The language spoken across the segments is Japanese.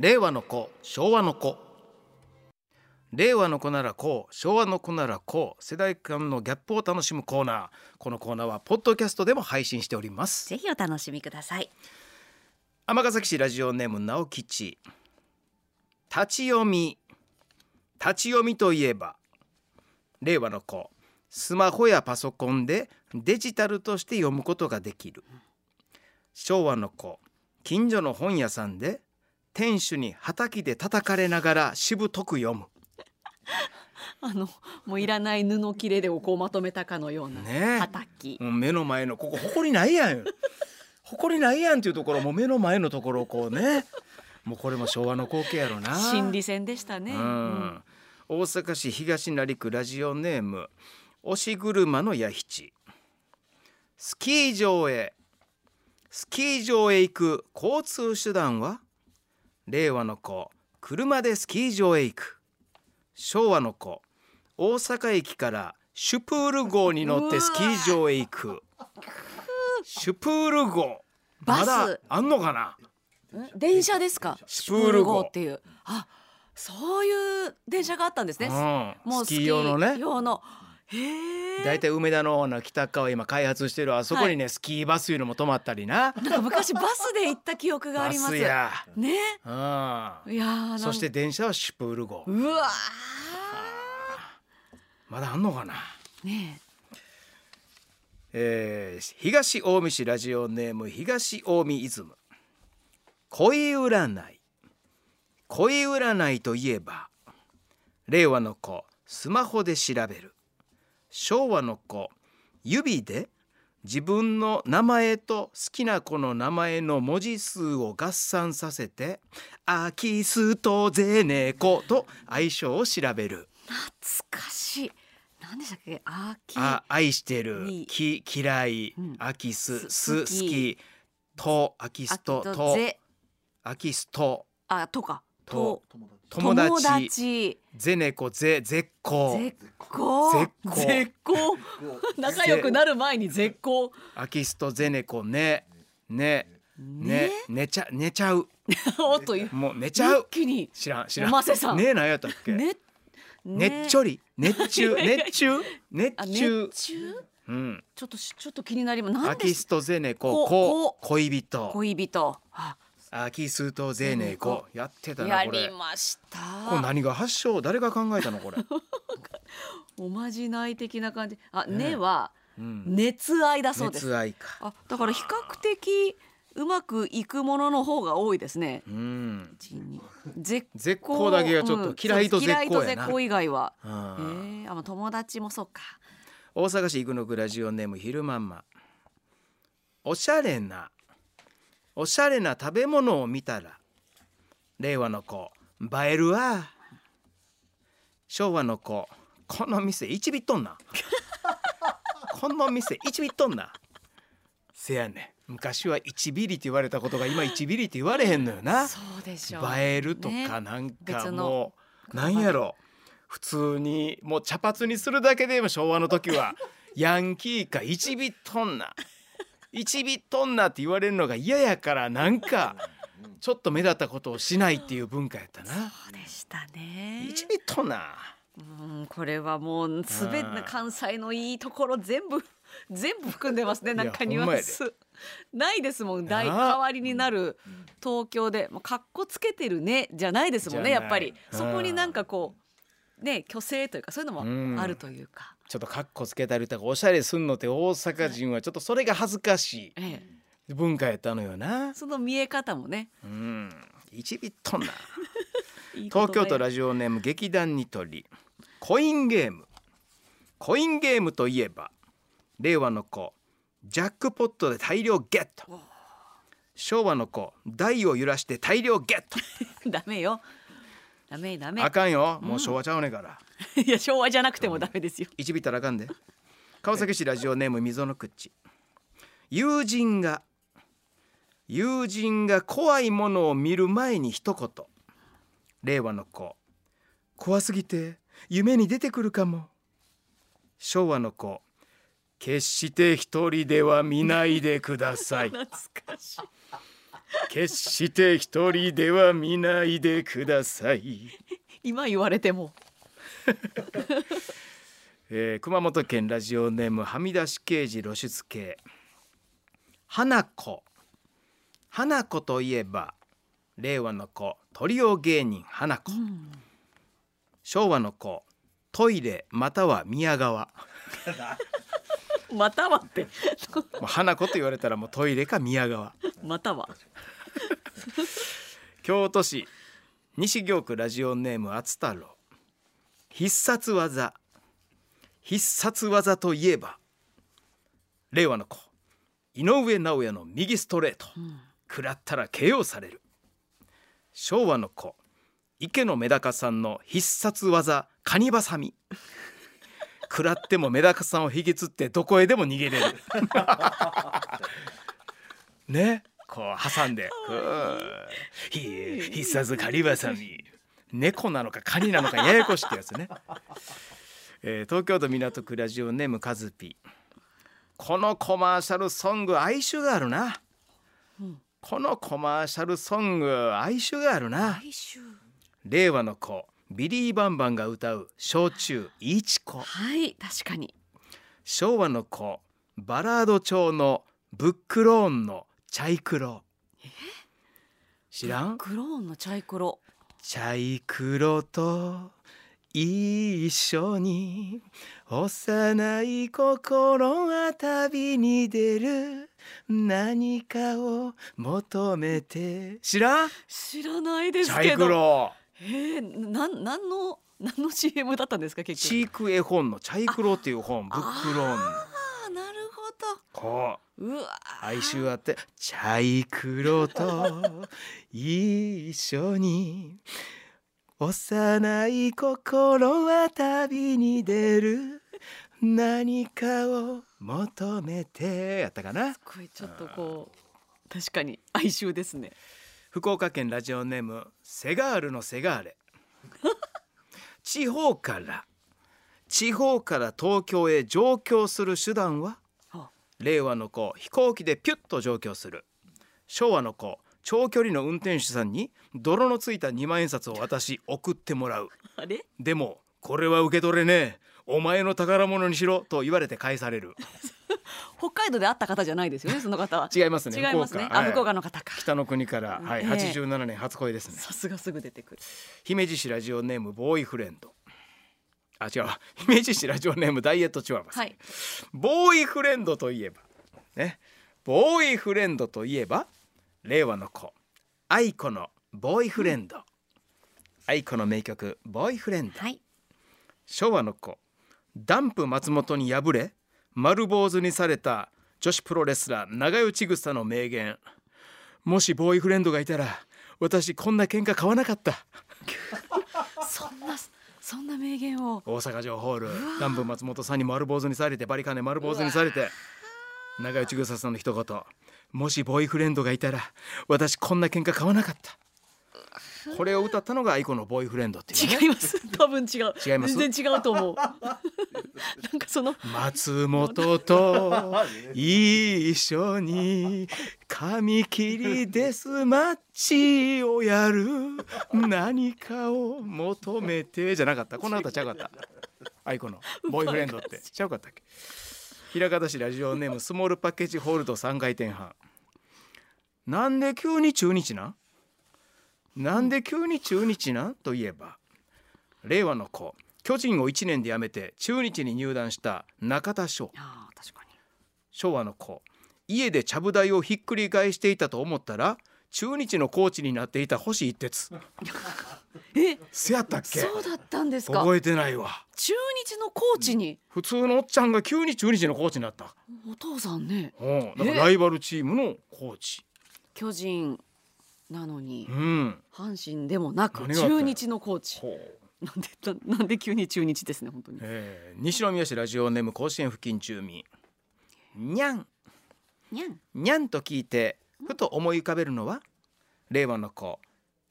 令和の子昭和の子。令和の子ならこう昭和の子ならこう世代間のギャップを楽しむコーナー。このコーナーはポッドキャストでも配信しております。ぜひお楽しみください。尼崎市ラジオネーム直吉。立ち読み。立ち読みといえば令和の子。スマホやパソコンでデジタルとして読むことができる。昭和の子。近所の本屋さんで店主に畑で叩かれながらしぶとく読む。あのもういらない布切れでをこうまとめたかのようなねえ。はたき、もう目の前のここ埃ないやん 埃ないやんっていうところもう目の前のところをこうね。もうこれも昭和の光景やろな。心理戦でしたね、ううん。ん、大阪市東成区ラジオネーム押し車の弥七。スキー場へ。スキー場へ行く交通手段は？令和の子車でスキー場へ行く。昭和の子大阪駅からシュプール号に乗ってスキー場へ行く。シュプール号バス。まだあんのかな？電車ですか？シュプール号。っていう。あそういう電車があったんですね、うん、もうスキー用のね。用の大体梅田のあの北側今開発してるあそこにね、スキーバスいうのも止まったりな。なんか昔バスで行った記憶があバります。スや、ね。うん、いやそして電車はシュプール号。うわまだあんのかな、ーねえ。ー、東近江市ラジオネーム東近江イズム。恋占い。恋占いといえば令和の子スマホで調べる昭和の子指で自分の名前と好きな子の名前の文字数を合算させて「アキストゼネコ」と相性を調べる。懐かしい。何でしたっけ？あきあ愛してる。に。き嫌い、うん。アキスすす好好き。きと。アキあストとアキスト。あとかとと友達。ゼネコゼ絶好絶好絶好絶好仲良くなる前に絶好アキストゼネコね。ね。ね。ね？寝ちゃ寝ちゃう。おっと一もう寝ちゃう。気に。知らん知らん。おませさん。ねえ何やったっけ、ね？熱ちょり。熱中熱中熱あ中熱中う。ん。ちょっとしちょっと気になります。アキストゼネコこ恋人。恋人。あアキストゼネコやってたやなこれ。りました。これ何が発祥？誰が考えたのこれ、おまじない的な感じ。あねねはうん、熱愛だそうです。熱愛か。あだから比較的うまくいくものの方が多いですね。うん。一二絶絶好だけがちょっと嫌いと絶好やな。嫌いと絶好以外は。うん。えー、あの友達もそうか。大阪市生野区ラジオネームひるまんまおしゃれなおしゃれな食べ物を見たら令和の子映えるわ。昭和の子この店1ビっとんな。この店1ビっとんな。せやねん。昔は1ビリって言われたことが今1ビリって言われへんのよな。そうでしょう映えるとねかなんかもうなんやろ。普通にもう茶髪にするだけでも昭和の時はヤンキーか1ビットンな1ビットンなって言われるのが嫌やからなんかちょっと目立ったことをしないっていう文化やったな。そうでしたね。1ビットンな。うんこれはもうすべてうん関西のいいところ全部全部含んでますねなんかニュアンスないですもん。代な代わりになる東京でもうかっこつけてるねじゃないですもんねやっぱり。うんそこになんかこうね虚勢というかそういうのうん。もあるというか、ちょっとカッコつけたりとかおしゃれすんのって大阪人はちょっとそれが恥ずかしええ、い文化やったのよな。その見え方もね。うん。1ビットンな。東京都やラジオネーム劇団ニトリ。コインゲーム。コインゲームといえば令和の子ジャックポットで大量ゲット。昭和の子台を揺らして大量ゲット。ダメよダメダメ。あかんよ。もう昭和ちゃうねんから、いや昭和じゃなくてもダメですよ。1ビったらあかんで。川崎市ラジオネーム溝の口。友人が友人が怖いものを見る前に一言。令和の子。怖すぎて夢に出てくるかも。昭和の子。決して一人では見ないでください。懐かしい決して一人では見ないでください、今言われても。えー熊本県ラジオネームはみ出し刑事露出系花子。花子といえば令和の子トリオ芸人花子、うん。昭和の子トイレまたは宮川。またはって。花子と言われたらもうトイレか宮川または。京都市西京区ラジオネーム厚太郎。必殺技。必殺技といえば令和の子。井上尚弥の右ストレート。うん食らったら KO される。昭和の子。池野メダカさんの必殺技カニバサミ。食らってもメダカさんを引きつってどこへでも逃げれる。ね。こう挟んでひ必殺カニバサミ猫なのかカニなのかややこしいってやつね、えー東京都港区ラジオネームカズピ。このコマーシャルソング哀愁があるな。うん。このコマーシャルソング哀愁があるな。令和の子ビリー・バンバンが歌う焼酎いちこはい確かに。昭和の子バラード調のブックローンのチャイクロ。知らん？クローンのチャイクロ。チャイクロと一緒に幼い心は旅に出る。何かを求めて。知らん？知らないですチャイクロ。えー、なんなんのなんの CM だったんですか結チ局ーク絵本のチャイクロっていう本。ブックローンあーなるほこう。どうわー哀愁あってチャイクロと一緒に幼い心は旅に出る。何かを求めてやったかな。すごいちょっとこう確かに哀愁ですね。福岡県ラジオネームセガールのセガーレ。地方から地方から東京へ上京する手段は？あ令和の子飛行機でピュッと上京する。昭和の子長距離の運転手さんに泥のついた2万円札を渡し送ってもらう。あれ？でもこれは受け取れねえ。お前の宝物にしろと言われて返される。北海道で会った方じあですよねその方は。違いますね違いますね。あはい。福岡の方か。北の国から、はいええ。87年初恋ですね。さすがすぐ出てくる。姫路市ラジオネームボーイフレンドあ違う。姫路市ラジオネームダイエットチワワさん。はい。ボーイフレンドといえば。ね。ボーイフレンドといえば令和の子。愛子のボーイフレンド。愛子の名曲ボーイフレンド。はい。昭和の子。ダンプ松本に敗れ丸坊主にされた女子プロレスラー長与千草の名言。もしボーイフレンドがいたら私こんな喧嘩買わなかった。そんなそんな名言を。大阪城ホールダンプ松本さんに丸坊主にされてバリカネ丸坊主にされて。長与千草さんの一言。もしボーイフレンドがいたら私こんな喧嘩買わなかった。これを歌ったのが愛子のボーイフレンドっていうね。違います。多分違う。違います？全然違うと思う。なんかその。松本と一緒に髪切りデスマッチをやる。何かを求めて。じゃなかった。こんな歌ちゃうかった。愛子の ボーイフレンドって。ちゃうかったっけ。平方市ラジオネームスモールパッケージホールド3回転半。なんで急に中日なん？なんで急に中日なん？といえば令和の子。巨人を1年で辞めて中日に入団した中田翔。昭和の子家でちゃぶ台をひっくり返していたと思ったら中日のコーチになっていた星一徹。え？せやったっけ？そうだったんですか？覚えてないわ。中日のコーチに？普通のおっちゃんが急に中日のコーチになった。お父さんね。うん。だからライバルチームのコーチ。巨人なのにうん。阪神でもなく中日のコーチ。なんでななんで急に中日ですね本当に。えー西宮市ラジオネーム甲子園付近住民。にゃんにゃんにゃんと聞いてふと思い浮かべるのは令和の子。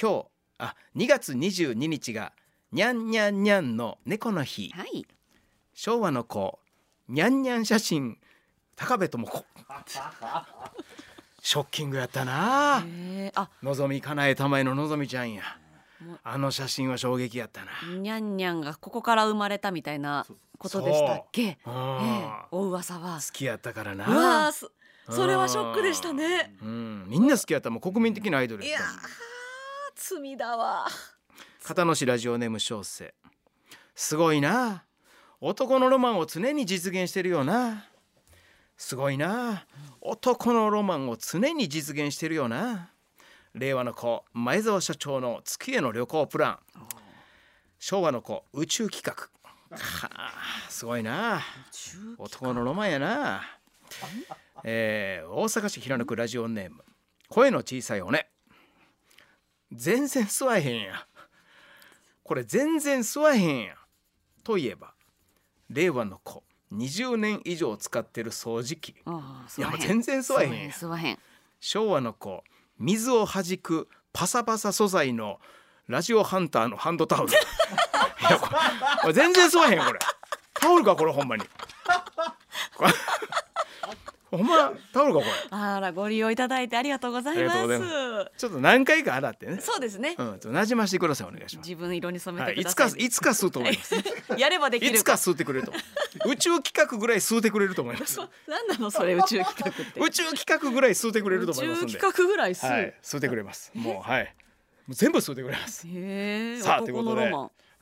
今日あ2月22日がにゃんにゃんにゃんの猫の日。はい。昭和の子。にゃんにゃん写真。高部智子。ショッキングやったな。えー、あ。のぞみかなえたまえののぞみちゃんや。あの写真は衝撃やったな。にゃんにゃんがここから生まれたみたいなことでしたっけ、えうんえお噂は。好きやったからうわそそれはショックでしたね。うん。みんな好きやった。もう国民的なアイドルいやー罪だわ。片野市ラジオネーム小生。すごいな。男のロマンを常に実現してるよな。すごいな。男のロマンを常に実現してるよな。令和の子前澤社長の月への旅行プラン。昭和の子宇宙企画。はあすごいな。男のロマンやな、えー大阪市平野区ラジオネーム声の小さいおね。全然吸わへんや。これ全然吸わへんや。といえば令和の子20年以上使ってる掃除機。いや全然吸わへんや。吸わへん昭和の子水を弾くパサパサ素材のラジオハンターのハンドタオル。いやこれ全然吸わへんこれ。タオルかこれほんまにほんまタオルかこれ。あらご利用いただいてありがとうございます。ちょっと何回か洗ってね。そうですね、うんちょっと馴染ましてくださいお願いします。自分色に染めはい、いつてください、かいつか吸うと思います。やればできるいつか吸ってくれると。宇宙企画ぐらい吸ってくれると思います。何なのそれ宇宙企画って。宇宙企画ぐらい吸ってくれると思いますんで。宇宙企画ぐらいする、はい吸ってくれます。もうはい。もう全部吸ってくれます。さあということで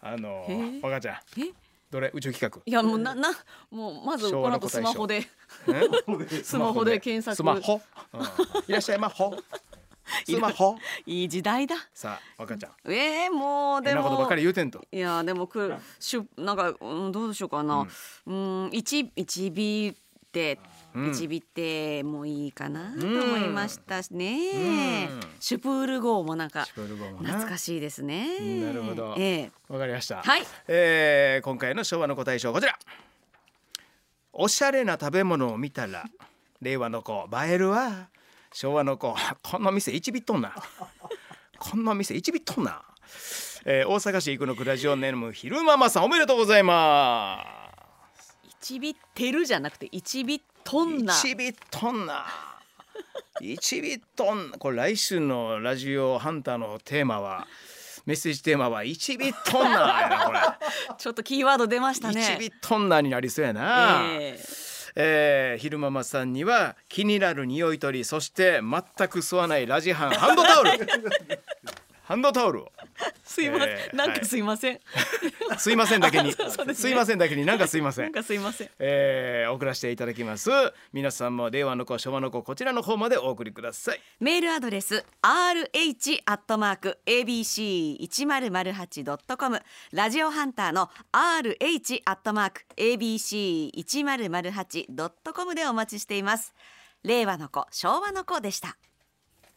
あの若ちゃん。え？どれ？宇宙企いやもうななもうまず昭この後スマホで。スマホで検索。スマホ、うん。いらっしゃいまほ スマホ？いい時代だ。さあ若ちゃん。えー、もうでも。ことばっかり言うてんと。いやでもくしゅなんか、うん、どうしようかな。うん。一一尾ってうん。一尾ってもういいかなと思いましたしね、うんシュプール号もなんか懐かしいですね。なるほど。ええ。わかりました。はい。えー今回の昭和の答え賞こちら。おしゃれな食べ物を見たら令和の子映えるわ。昭和の子この店1ビットンな。この店1ビットンな、えー大阪市生野区ラジオネームひるままさんおめでとうございます。一尾てるじゃなくて一尾とんな。1ビットンな1ビットンこれ来週のラジオハンターのテーマは メッセージテーマは1ビットンなやなこれ。ちょっとキーワード出ましたね。1ビットンなになりそうやな、ええ。ー、昼ママさんには気になる匂い取りそして全く吸わないラジハンハンドタオルハンドタオルを。すいません、えーなんかすいません、すいませんだけに、そうですね。すいませんだけになんかすいませなん。ん かすいません。えー、送らせていただきます。皆さんも令和の子昭和の子こちらの方までお送りください。メールアドレス rh アットマーク abc 一0 0 8ドットコムラジオハンターの rh アットマーク abc 一0 0 8ドットコムでお待ちしています。令和の子昭和の子でした